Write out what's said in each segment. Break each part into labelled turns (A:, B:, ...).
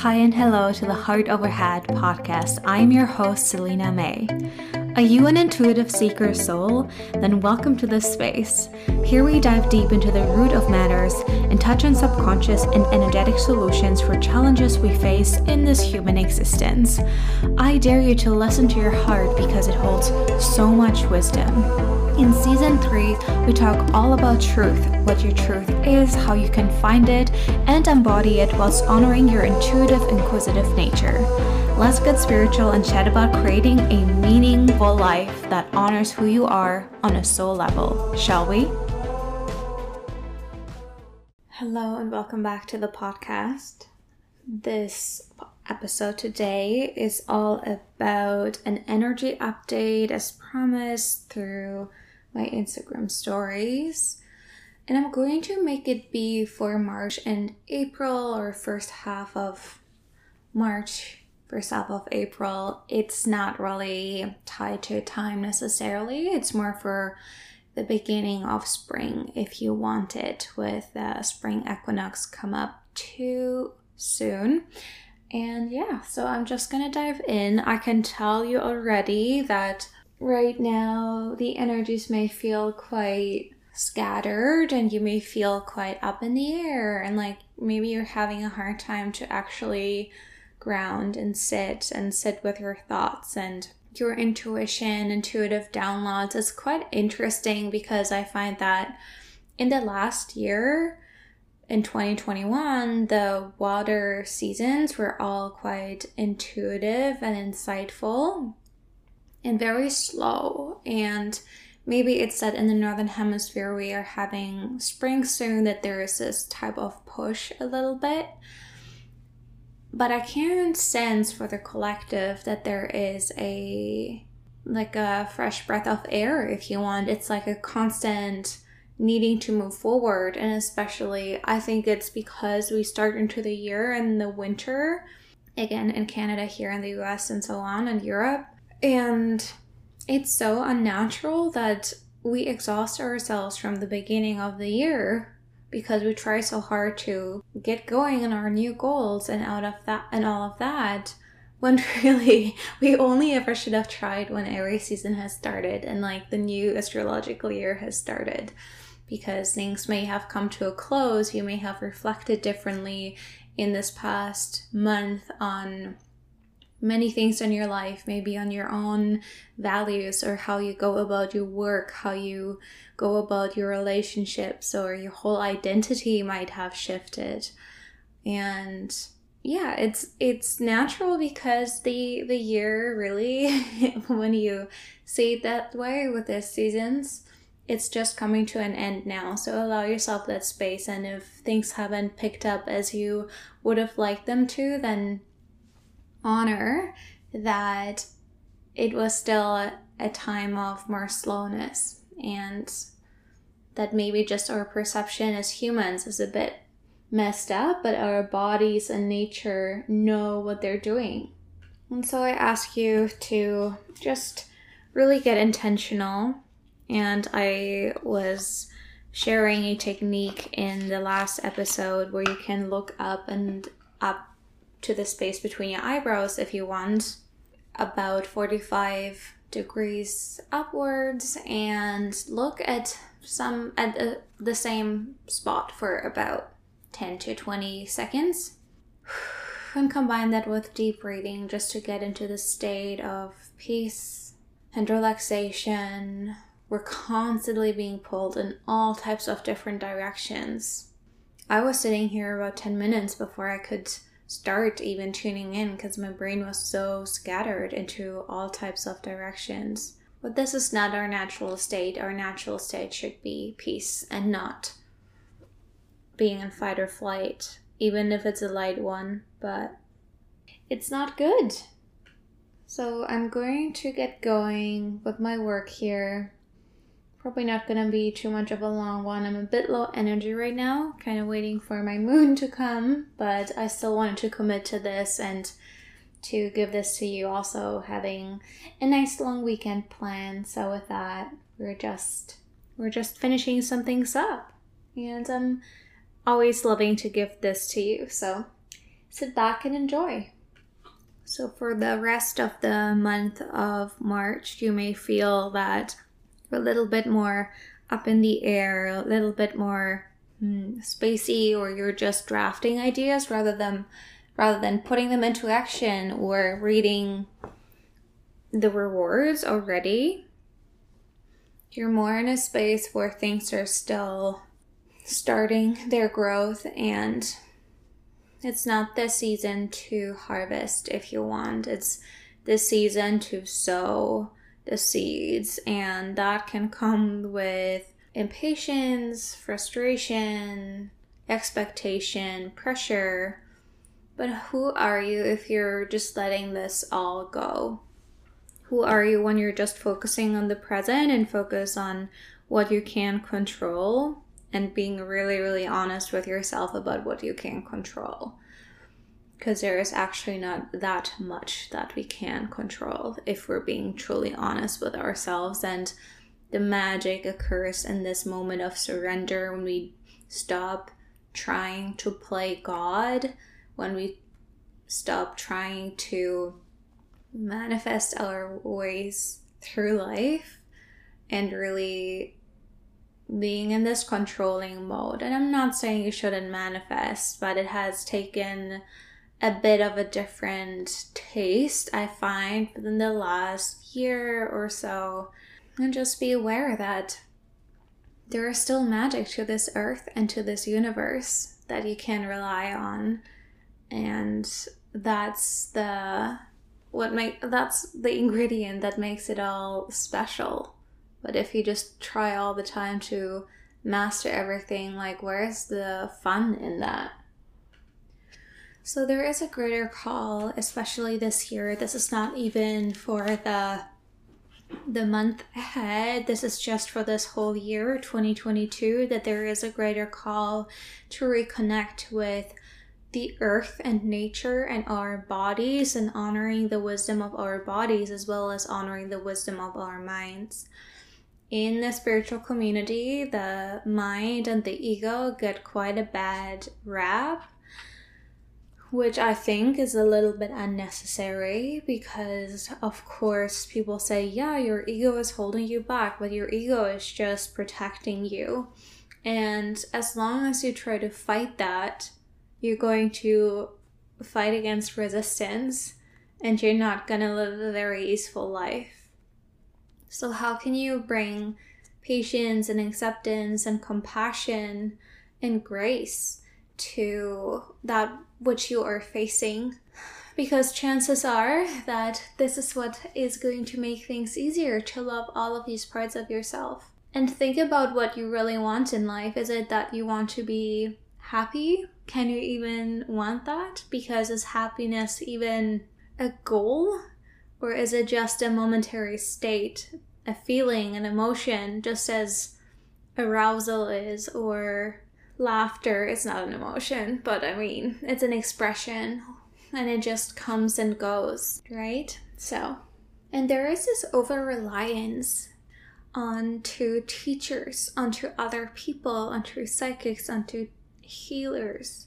A: Hi and hello to the Heart Over Head podcast. I'm your host, Celina Mae. Are you an intuitive seeker soul? Then welcome to this space. Here we dive deep into the root of matters and touch on subconscious and energetic solutions for challenges we face in this human existence. I dare you to listen to your heart because it holds so much wisdom. In season three, we talk all about truth, what your truth is, how you can find it, and embody it whilst honoring your intuitive, inquisitive nature. Let's get spiritual and chat about creating a meaningful life that honors who you are on a soul level, shall we? Hello, and welcome back to the podcast. This episode today is all about an energy update as promised through my Instagram stories. And I'm going to make it be for March and April or first half of March, first half of April. It's not really tied to time necessarily. It's more for the beginning of spring if you want it with the spring equinox come up too soon. And yeah, so I'm just gonna dive in. I can tell you already that right now the energies may feel quite scattered and you may feel quite up in the air and like maybe you're having a hard time to actually ground and sit and sit with your thoughts and your intuition, intuitive downloads. Is quite interesting because I find that in the last year, in 2021, the water seasons were all quite intuitive and insightful and very slow. And maybe it's that in the northern hemisphere we are having spring soon that there is this type of push a little bit. But I can sense for the collective that there is a like a fresh breath of air if you want. It's like a constant needing to move forward and especially I think it's because we start into the year in the winter again in Canada here in the US and so on and Europe and it's so unnatural that we exhaust ourselves from the beginning of the year because we try so hard to get going on our new goals and out of that and all of that when really we only ever should have tried when Aries season has started and like the new astrological year has started. Because things may have come to a close you may have reflected differently in this past month on many things in your life, maybe on your own values or how you go about your work, how you go about your relationships, or your whole identity might have shifted. And yeah, it's it's natural because the the year really when you see it that way with the seasons, it's just coming to an end now. So allow yourself that space and if things haven't picked up as you would have liked them to, then honor that it was still a, time of more slowness and that maybe just our perception as humans is a bit messed up, but our bodies and nature know what they're doing. And so I ask you to just really get intentional. And I was sharing a technique in the last episode where you can look up and up to the space between your eyebrows if you want, about 45 degrees upwards, and look at some at the, the same spot for about 10 to 20 seconds. And combine that with deep breathing just to get into the state of peace and relaxation. We're constantly being pulled in all types of different directions. I was sitting here about 10 minutes before I could start even tuning in because my brain was so scattered into all types of directions. But this is not our natural state. Our natural state should be peace and not being in fight or flight, even if it's a light one, but it's not good. So I'm going to get going with my work here probably not gonna be too much of a long one. I'm a bit low energy right now, kind of waiting for my moon to come, but I still wanted to commit to this and to give this to you also having a nice long weekend plan. So with that, we're just we're just finishing some things up. And I'm always loving to give this to you. So sit back and enjoy. So, for the rest of the month of March, you may feel that a little bit more up in the air, a little bit more hmm, spacey, or you're just drafting ideas rather than rather than putting them into action or reading the rewards already. You're more in a space where things are still starting their growth and it's not the season to harvest if you want. It's the season to sow the seeds, and that can come with impatience, frustration, expectation, pressure. But who are you if you're just letting this all go? Who are you when you're just focusing on the present and focus on what you can control and being really, really honest with yourself about what you can control. Because there is actually not that much that we can control if we're being truly honest with ourselves. And the magic occurs in this moment of surrender when we stop trying to play God, when we stop trying to manifest our ways through life and really being in this controlling mode. And I'm not saying you shouldn't manifest, but it has taken a bit of a different taste, I find, within the last year or so. And just be aware that there is still magic to this earth and to this universe that you can rely on. And that's the what make that's the ingredient that makes it all special but if you just try all the time to master everything, like where's the fun in that? So there is a greater call, especially this year. This is not even for the the month ahead. This is just for this whole year, 2022, that there is a greater call to reconnect with the earth and nature and our bodies and honoring the wisdom of our bodies as well as honoring the wisdom of our minds in the spiritual community, the mind and the ego get quite a bad rap, which I think is a little bit unnecessary because, of course, people say, yeah, your ego is holding you back, but your ego is just protecting you. And as long as you try to fight that, you're going to fight against resistance and you're not going to live a very easeful life. So, how can you bring patience and acceptance and compassion and grace to that which you are facing? Because chances are that this is what is going to make things easier to love all of these parts of yourself. And think about what you really want in life. Is it that you want to be happy? Can you even want that? Because is happiness even a goal? Or is it just a momentary state, a feeling, an emotion, just as arousal is, or laughter is not an emotion, but I mean, it's an expression and it just comes and goes, right? So, and there is this over reliance onto teachers, onto other people, onto psychics, onto healers,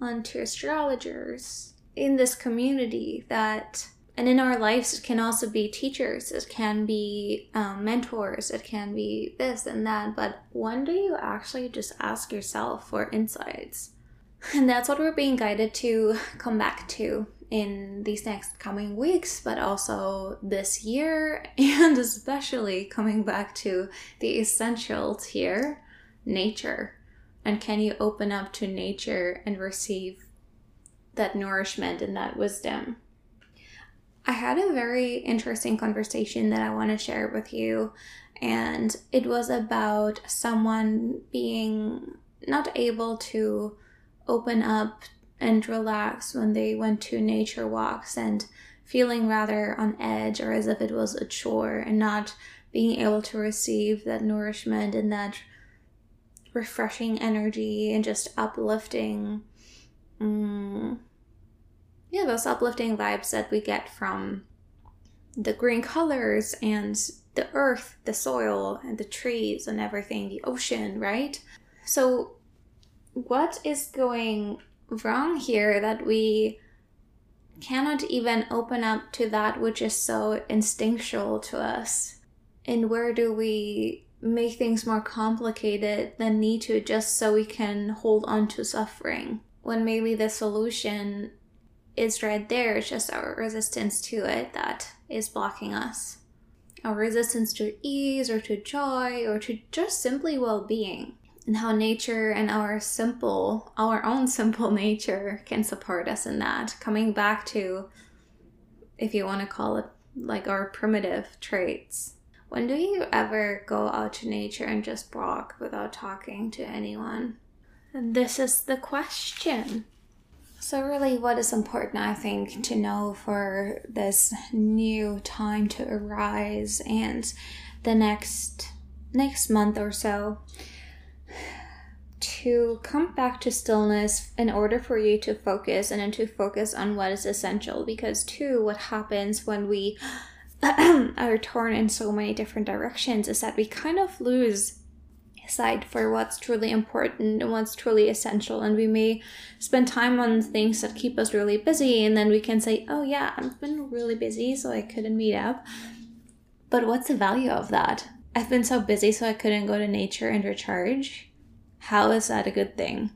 A: onto astrologers in this community that and in our lives it can also be teachers it can be um, mentors it can be this and that but when do you actually just ask yourself for insights? And that's what we're being guided to come back to in these next coming weeks but also this year and especially coming back to the essentials here nature. And can you open up to nature and receive that nourishment and that wisdom I had a very interesting conversation that I want to share with you, and it was about someone being not able to open up and relax when they went to nature walks and feeling rather on edge or as if it was a chore and not being able to receive that nourishment and that refreshing energy and just uplifting those uplifting vibes that we get from the green colors and the earth, the soil, and the trees and everything, the ocean, right? So, what is going wrong here that we cannot even open up to that which is so instinctual to us? And where do we make things more complicated than need to just so we can hold on to suffering? When maybe the solution is right there, it's just our resistance to it that is blocking us. Our resistance to ease or to joy or to just simply well being and how nature and our simple, our own simple nature can support us in that. Coming back to, if you want to call it like our primitive traits. When do you ever go out to nature and just walk without talking to anyone? And this is the question. So, really, what is important, I think, to know for this new time to arise and the next next month or so to come back to stillness in order for you to focus and then to focus on what is essential. Because, too, what happens when we are torn in so many different directions is that we kind of lose for what's truly important and what's truly essential. And we may spend time on things that keep us really busy, and then we can say, Oh, yeah, I've been really busy, so I couldn't meet up. But what's the value of that? I've been so busy, so I couldn't go to nature and recharge how is that a good thing?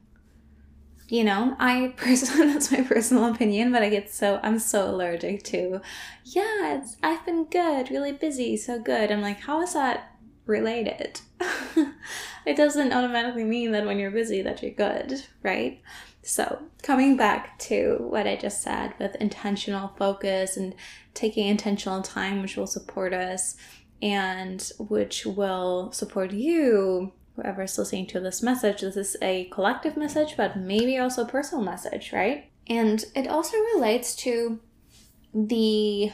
A: You know, I personally, that's my personal opinion, but I get so, I'm so allergic to, yeah, I've been good, really busy, so good. I'm like, how is that related? it doesn't automatically mean that when you're busy that you're good, right? So, coming back to what I just said with intentional focus and taking intentional time, which will support us and which will support you whoever's listening to this message, this is a collective message, but maybe also a personal message, right? And it also relates to the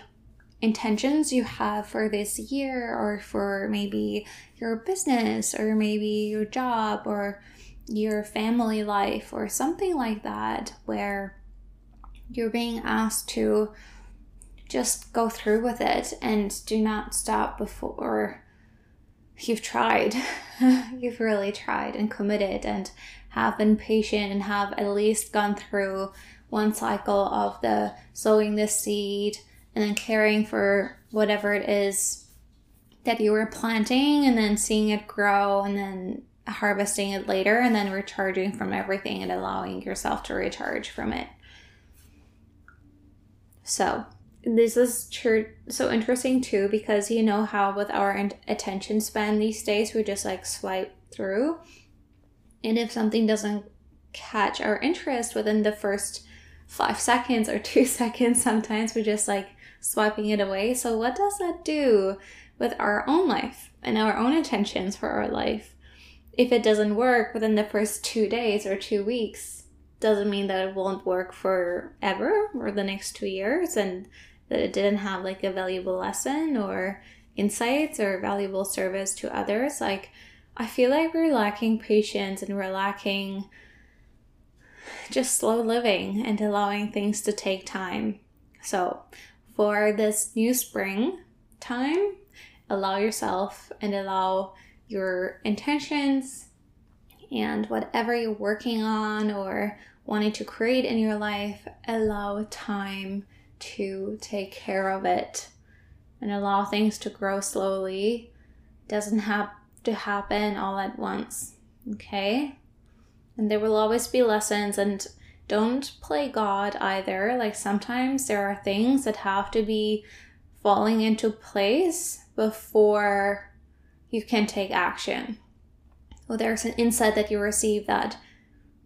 A: intentions you have for this year or for maybe your business or maybe your job or your family life or something like that where you're being asked to just go through with it and do not stop before you've tried. you've really tried and committed and have been patient and have at least gone through one cycle of the sowing the seed and then caring for whatever it is that you were planting and then seeing it grow and then harvesting it later and then recharging from everything and allowing yourself to recharge from it. So, this is true so interesting too because you know how with our attention span these days we just like swipe through and if something doesn't catch our interest within the first five seconds or two seconds sometimes we're just like swiping it away so what does that do with our own life and our own intentions for our life if it doesn't work within the first two days or two weeks doesn't mean that it won't work forever or the next two years and that it didn't have like a valuable lesson or insights or valuable service to others. Like, I feel like we're lacking patience and we're lacking just slow living and allowing things to take time. So, for this new spring time, allow yourself and allow your intentions and whatever you're working on or wanting to create in your life, allow time to take care of it and allow things to grow slowly. Doesn't have to happen all at once. Okay? And there will always be lessons and don't play God either. Like sometimes there are things that have to be falling into place before you can take action. Or there's an insight that you receive that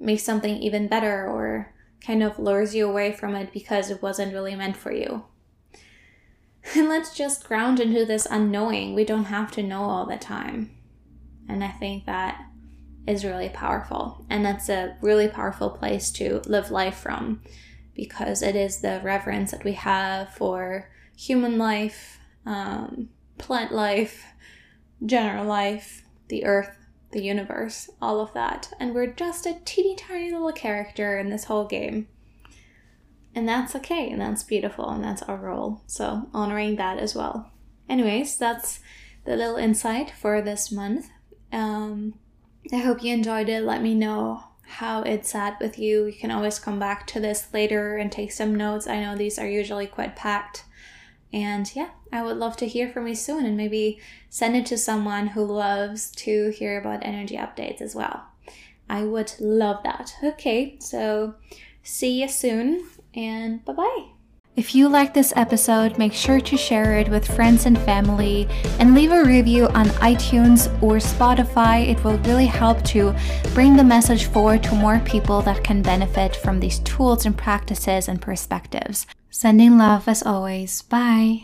A: makes something even better or kind of lures you away from it because it wasn't really meant for you. And let's just ground into this unknowing. We don't have to know all the time. And I think that is really powerful. And that's a really powerful place to live life from because it is the reverence that we have for human life, um, plant life, general life, the earth, the universe, all of that. And we're just a teeny tiny little character in this whole game. And that's okay, and that's beautiful, and that's our role. So, honoring that as well. Anyways, that's the little insight for this month. Um, I hope you enjoyed it. Let me know how it sat with you. You can always come back to this later and take some notes. I know these are usually quite packed. And yeah, I would love to hear from you soon and maybe send it to someone who loves to hear about energy updates as well. I would love that. Okay, so see you soon and bye bye. If you like this episode, make sure to share it with friends and family and leave a review on iTunes or Spotify. It will really help to bring the message forward to more people that can benefit from these tools and practices and perspectives. Sending love as always. Bye.